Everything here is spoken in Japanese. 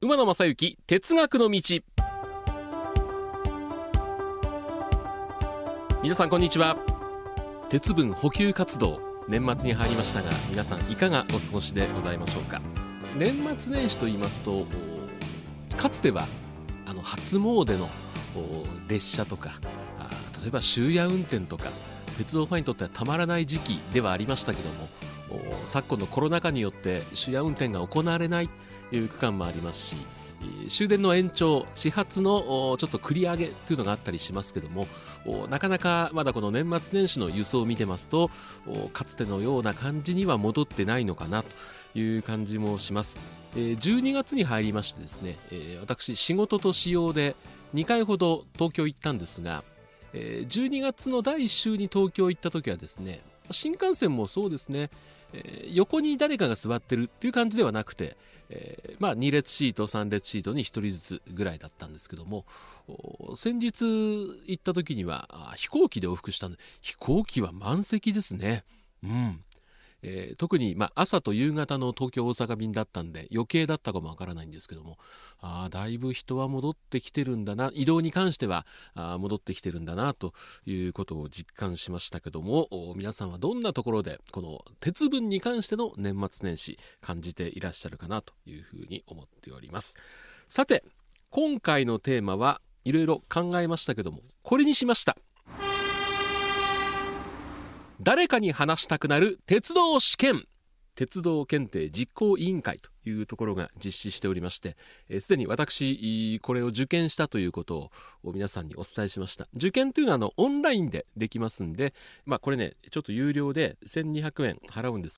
馬野正幸哲学の道。皆さんこんにちは。鉄分補給活動年末に入りましたが皆さんいかがお過ごしでございましょうか。年末年始と言いますとかつてはあの初詣の列車とか例えば終夜運転とか鉄道ファンにとってはたまらない時期ではありましたけども昨今のコロナ禍によって終夜運転が行われない。いう区間もありますし終電の延長始発のちょっと繰り上げというのがあったりしますけどもなかなかまだこの年末年始の輸送を見てますとかつてのような感じには戻ってないのかなという感じもします。12月に入りましてですね私仕事と使用で2回ほど東京行ったんですが12月の第1週に東京行った時はですね新幹線もそうですねえー、横に誰かが座ってるっていう感じではなくて、えー、まあ、2列シート3列シートに1人ずつぐらいだったんですけども先日行った時には飛行機で往復したんで飛行機は満席ですね。うん。えー、特に、まあ、朝と夕方の東京大阪便だったんで余計だったかもわからないんですけどもあだいぶ人は戻ってきてるんだな移動に関してはあ戻ってきてるんだなということを実感しましたけども皆さんはどんなところでこの鉄分に関しての年末年始感じていらっしゃるかなというふうに思っております。さて今回のテーマはいろいろ考えましたけどもこれにしました。誰かに話したくなる鉄道試験。鉄道検定実行委員会というところが実施しておりましてすで、に私これを受験したということを皆さんにお伝えしました。受験というのはあのオンラインでできますんでまあこれねちょっと有料で1200円払うんです。